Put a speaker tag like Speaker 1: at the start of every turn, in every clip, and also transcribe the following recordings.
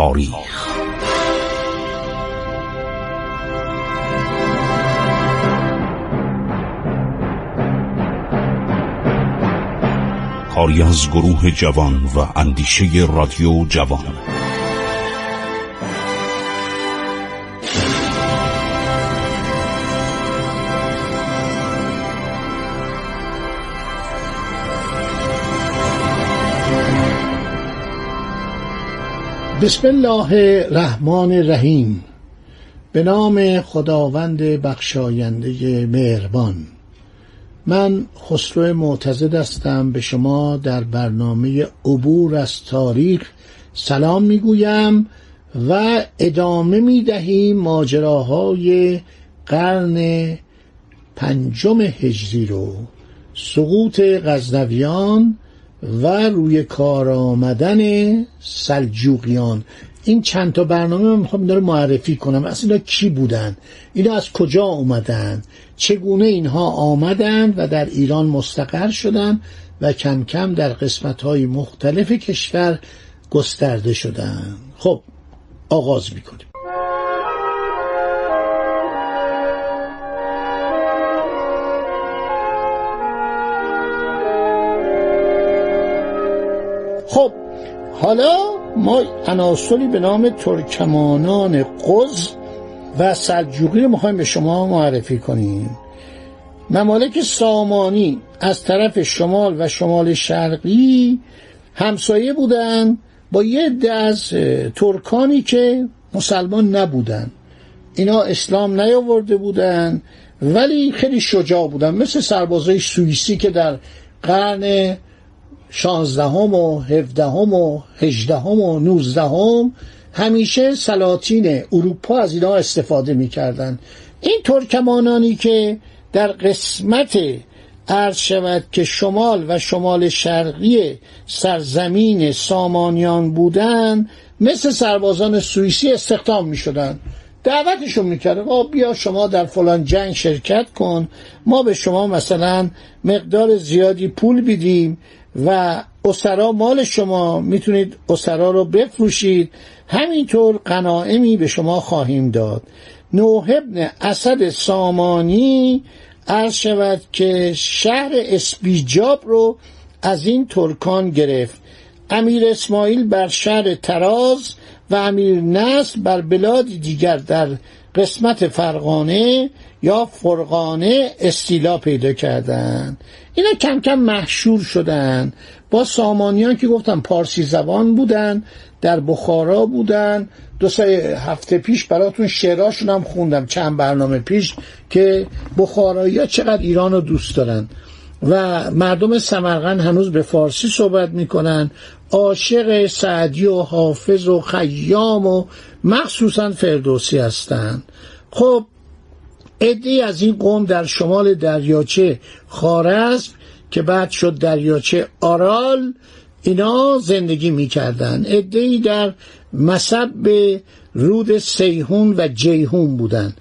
Speaker 1: تاریخ. کاری از گروه جوان و اندیشه رادیو جوان.
Speaker 2: بسم الله الرحمن الرحیم. به نام خداوند بخشاینده مهربان. من خسرو معتزد هستم. به شما در برنامه عبور از تاریخ سلام می‌گویم و ادامه می‌دهیم ماجراهای قرن پنجم هجری رو. سقوط غزنویان و روی کار آمدن سلجوقیان. این چند تا برنامه من می‌خوام رو معرفی کنم. اصلا کی بودن؟ اینا از کجا اومدن؟ چگونه اینها آمدند و در ایران مستقر شدن و کم کم در قسمت های مختلف کشور گسترده شدن؟ خب آغاز می‌کنیم. خب حالا ما عناصری به نام ترکمانان قز و سلجوقی رو می‌خوایم به شما معرفی کنیم. ممالک سامانی از طرف شمال و شمال شرقی همسایه بودن با یه از ترکانی که مسلمان نبودن. اینا اسلام نیاورده بودن ولی خیلی شجاع بودن. مثل سربازای سوئیسی که در قرن شانزدهم و هفدهم و هجدهم و نوزدهم همیشه سلاطین اروپا از اینا استفاده می‌کردن. این ترکمانانی که در قسمت عرض شود که شمال و شمال شرقی سرزمین سامانیان بودن مثل سربازان سوئیسی استخدام می شدن دعوتشون می‌کرده ما بیا شما در فلان جنگ شرکت کن ما به شما مثلا مقدار زیادی پول بیدیم و اسرا مال شما می‌تونید اسرا رو بفروشید. همینطور قناعمی به شما خواهیم داد. نوح ابن اسد سامانی عرض شود که شهر اسبیجاب رو از این ترکان گرفت. امیر اسماعیل بر شهر تراز و امیر نصر بر بلادی دیگر در قسمت فرغانه یا فرغانه استیلا پیدا کردن اینا کم کم محشور شدن با سامانیان که گفتم پارسی زبان بودن در بخارا بودن. دو سه هفته پیش براتون شعراشون هم خوندم چند برنامه پیش که بخارایی ها چقدر ایران رو دوست دارن. و مردم سمرقند هنوز به فارسی صحبت می‌کنن. عاشق سعدی و حافظ و خیام و مخصوصا فردوسی هستند. خب عده از این قوم در شمال دریاچه خارزم که بعد شد دریاچه آرال اینا زندگی می‌کردن ای در مصب رود سیهون و جیهون بودن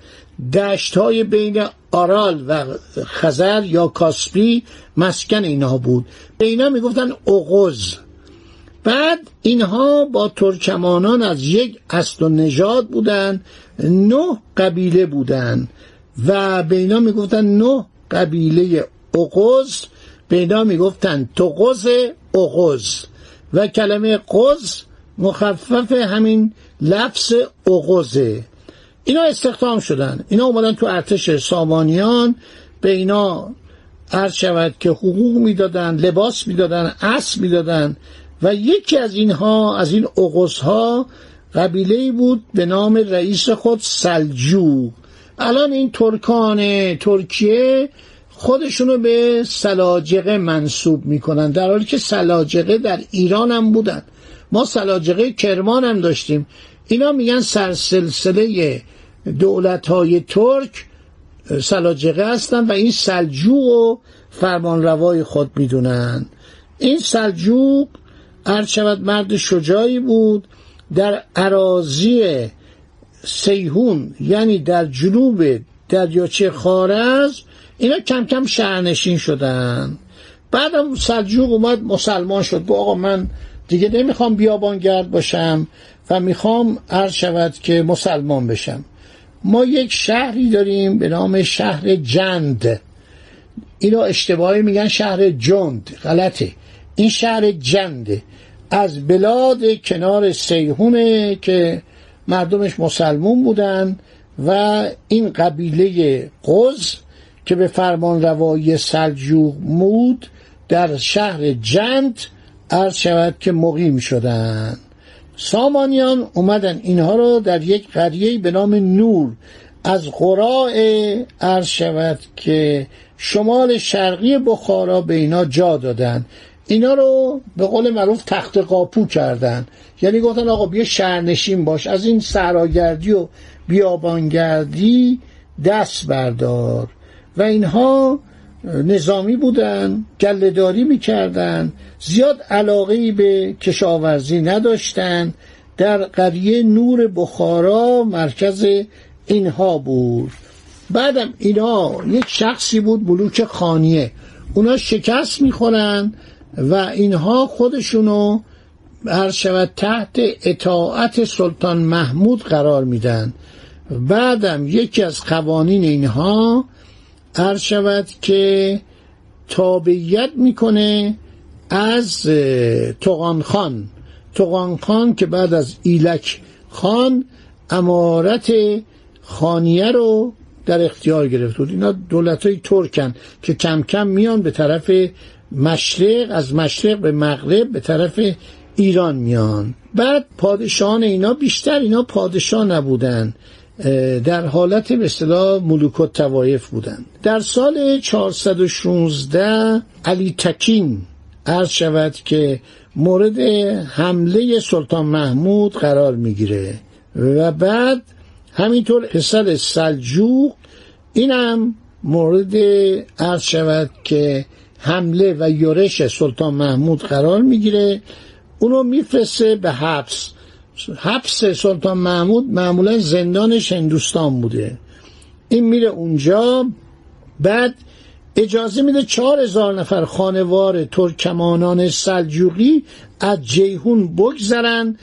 Speaker 2: دشت های بین آرال و خزر یا کاسپی مسکن اینها بود. به اینا می‌گفتن اغز بعد اینها با ترکمانان از یک اصل و نژاد بودن نه قبیله بودن و به اینا می‌گفتن نه قبیله اغز به اینا می‌گفتن تقز اغز و کلمه قز مخفف همین لفظ اغزه اینا استخدام شدن. اینا اومدن تو ارتش سامانیان به اینا عرض شود که حقوق می‌دادن لباس می‌دادن اسب می‌دادن و یکی از اینها از این اغزها قبیله بود به نام رئیس خود سلجوق الان این ترکان ترکیه خودشونو به سلاجقه منصوب می‌کنن در حالی که سلاجقه در ایران هم بودن. ما سلاجقه کرمان هم داشتیم. اینا میگن سرسلسله دولت های ترک سلاجقه هستن و این سلجوق و فرمان روای خود می‌دونن. این سلجوق شود مرد شجاعی بود در عراضی سیهون یعنی در جنوب دریاچه خارز اینا کم کم شهرنشین شدن. بعدم سلجوق اومد مسلمان شد. با آقا من دیگه نمی‌خوام بیابانگرد باشم و می‌خوام عرض شود که مسلمان بشم. ما یک شهری داریم به نام شهر جند. اینو اشتباهی میگن شهر جند. غلطه. این شهر جنده از بلاد کنار سیهونه که مردمش مسلمون بودن و این قبیله قز که به فرمان روایی سلجوق مود در شهر جند عرض شود که مقیم شدن. سامانیان اومدن اینها رو در یک قریه به نام نور از قراء عرض شود که شمال شرقی بخارا به اینا جا دادن. اینا رو به قول معروف تخت قاپو کردن. یعنی گفتن آقا بیا شهرنشین باش از این سراگردی و بیابانگردی دست بردار. و اینها نظامی بودن گلهداری می‌کردن زیاد علاقه به کشاورزی نداشتن. در قریه نور بخارا مرکز اینها بود. بعدم اینا یک شخصی بود ملوک خانیه. اونا شکست می‌خورن. و اینها خودشونو هر شود تحت اطاعت سلطان محمود قرار میدن. بعدم یکی از قوانین اینها هر شود که تابعیت می‌کنه از توغان خان. توغان خان که بعد از ایلک خان امارت خانیه رو در اختیار گرفت. بود اینا دولت های ترکن که کم کم میان به طرف مشرق از مشرق به مغرب به طرف ایران میان. بعد پادشاهان اینا بیشتر اینا پادشاه نبودن. در حالت به اصطلاح ملوک و توایف بودند در سال 416 علی تکین عرض شود که مورد حمله سلطان محمود قرار می‌گیره. و بعد همینطور پسر سلجوق اینم مورد عرض شود که حمله و یورش سلطان محمود قرار می‌گیره. اونو میفرسته به حبس. حبس سلطان محمود معمولا زندانش هندوستان بوده. این میره اونجا. بعد اجازه میده چهار هزار نفر خانوار ترکمانان سلجوقی از جیهون بگذرن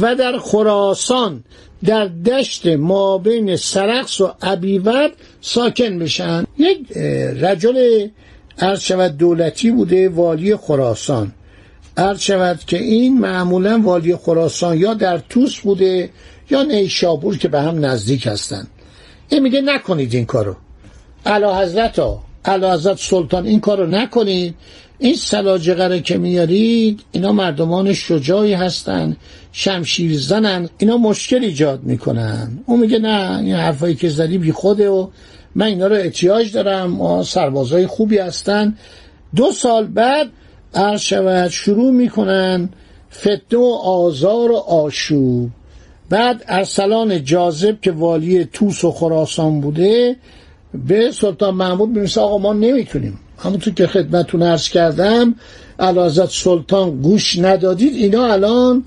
Speaker 2: و در خراسان در دشت ما بین سرخس و عبیوت ساکن بشن. یک رجل عرض شود دولتی بوده والی خراسان. عرض شود که این معمولا والی خراسان یا در توس بوده یا نیشابور که به هم نزدیک هستن این میگه نکنید این کارو. علا حضرت ها علا حضرت سلطان این کارو نکنید. این سلاجقه که میارید اینا مردمان شجاعی هستن شمشیر زنن اینا مشکل ایجاد می‌کنن. اون میگه نه این حرفایی که زدی بی خوده و من اینا رو احتیاج دارم. ما سربازای خوبی هستن. دو سال بعد عرض شود شروع می‌کنن فتنه و آزار و آشوب. بعد ارسلان جاذب که والی توس و خراسان بوده به سلطان محمود می‌رسه آقا ما نمی‌تونیم. همونطور که خدمتون عرض کردم علازت سلطان گوش ندادید اینا الان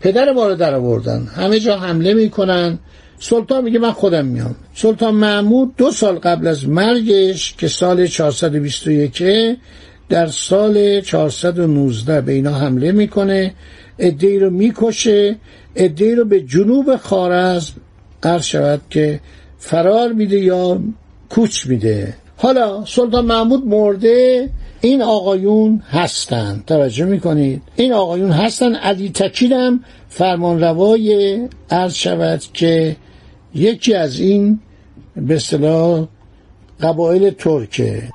Speaker 2: پدر ما رو در آوردن. همه جا حمله می‌کنن. سلطان میگه من خودم میام. سلطان محمود دو سال قبل از مرگش که سال 421 در سال 419 به اینا حمله می‌کنه ادهی رو می‌کشه ادهی رو به جنوب خارزم عرض شود که فرار میده یا کوچ میده. حالا سلطان محمود مرده این آقایون هستن. توجه می‌کنید؟ این آقایون هستن. علی تکیرم فرمان روای عرض شود که یکی از این به اصطلاح قبایل ترکه.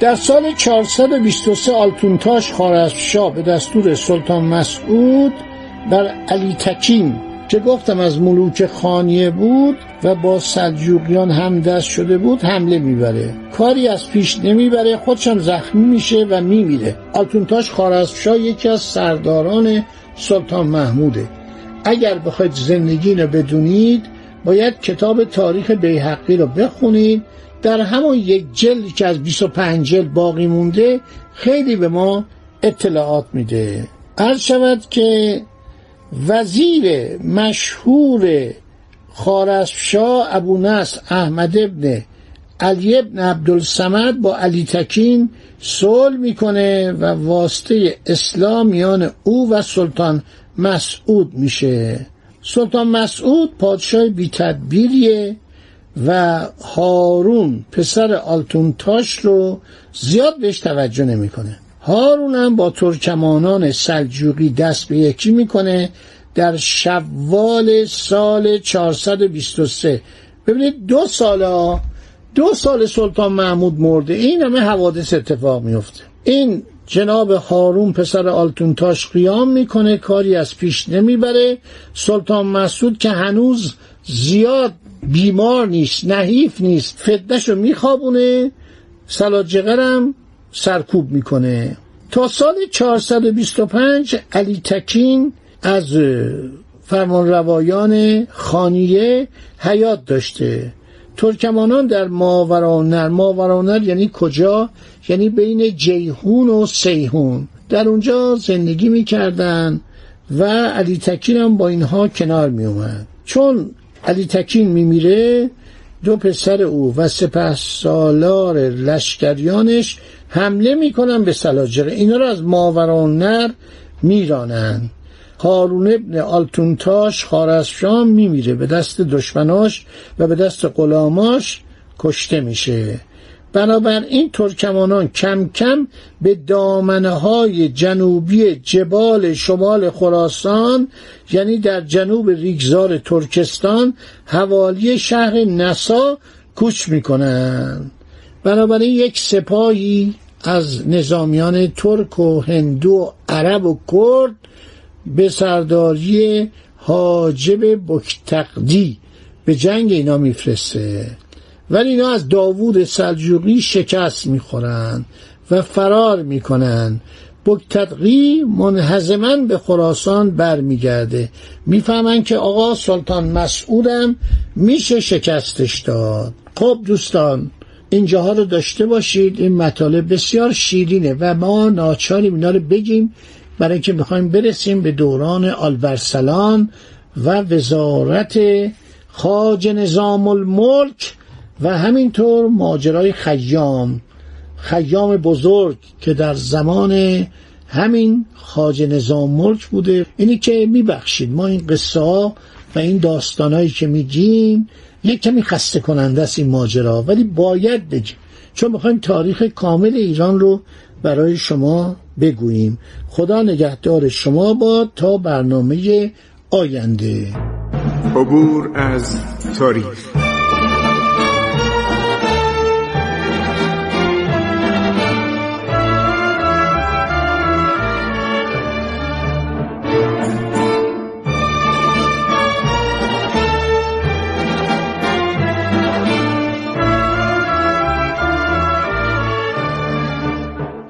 Speaker 2: در سال 423 آلتونتاش خارزمشاه به دستور سلطان مسعود بر علی تکین که گفتم از ملوک خانیه بود و با سلجوقیان هم دست شده بود حمله می‌بره. کاری از پیش نمی‌بره خودشم زخمی میشه و میمیره. آلتونتاش خارزمشاه یکی از سرداران سلطان محموده. اگر بخواید زندگی رو بدونید باید کتاب تاریخ بیحقی رو بخونید در همون یک جلد که از 25 جلد باقی مونده خیلی به ما اطلاعات میده. عرض شود که وزیر مشهور خارزمشاه ابو نصر احمد ابن علی ابن عبدالسمد با علی تکین صلح می‌کنه و واسطه اسلام میان او و سلطان مسعود میشه. سلطان مسعود پادشاه بی تدبیریه و هارون پسر آلتونتاش رو زیاد بهش توجه نمی‌کنه. هارون هم با ترکمانان سلجوقی دست به یکی می‌کنه در شوال سال 423 ببینید دو سال دو سال سلطان محمود مرده این همه حوادث اتفاق میفته این جناب هارون پسر آلتونتاش قیام می‌کنه کاری از پیش نمی‌بره. سلطان مسعود که هنوز زیاد بیمار نیست نحیف نیست فتنشو میخوابونه سلاجقرم سرکوب می‌کنه. تا سال 425 علی تکین از فرمانروایان خانیه حیات داشته. ترکمانان در ماورانر ماورانر یعنی کجا؟ یعنی بین جیهون و سیهون در اونجا زندگی می‌کردن و علی تکین هم با اینها کنار می اومد چون علی تکین میمیره دو پسر او و سپه سالار لشکریانش حمله می‌کنن به سلاجقه اینا رو از ماورانر میرانن. هارون ابن آلتونتاش خارزشام میمیره. به دست دشمناش و به دست غلاماش کشته میشه. بنابراین ترکمانان کم کم به دامنه های جنوبی جبال شمال خراسان یعنی در جنوب ریگزار ترکستان حوالی شهر نسا کوچ می‌کنند. بنابراین یک سپاهی از نظامیان ترک و هندو و عرب و کرد به سرداری حاجب بکتقدی. به جنگ اینا میفرسته. ولی اینا از داوود سلجوقی شکست می‌خورند و فرار می‌کنن بکتقی منحزما به خراسان برمیگرده. می‌فهمن که آقا سلطان مسعودم میشه شکستش داد. خب دوستان اینجاها رو داشته باشید. این مطالب بسیار شیرینه و ما ناچاریم اینا رو بگیم. برای اینکه می‌خوایم برسیم به دوران آلبرسلان و وزارت خاج نظام الملک و همینطور ماجرای خیام خیام بزرگ که در زمان همین خاج نظام ملک بوده. اینی که میبخشید ما این قصه ها و این داستانهایی که میگیم یک کمی خسته کننده است این ماجرا ولی باید بگیم. چون می‌خوایم تاریخ کامل ایران رو برای شما بگوییم. خدا نگهدار شما با تا برنامه آینده.
Speaker 3: عبور از تاریخ.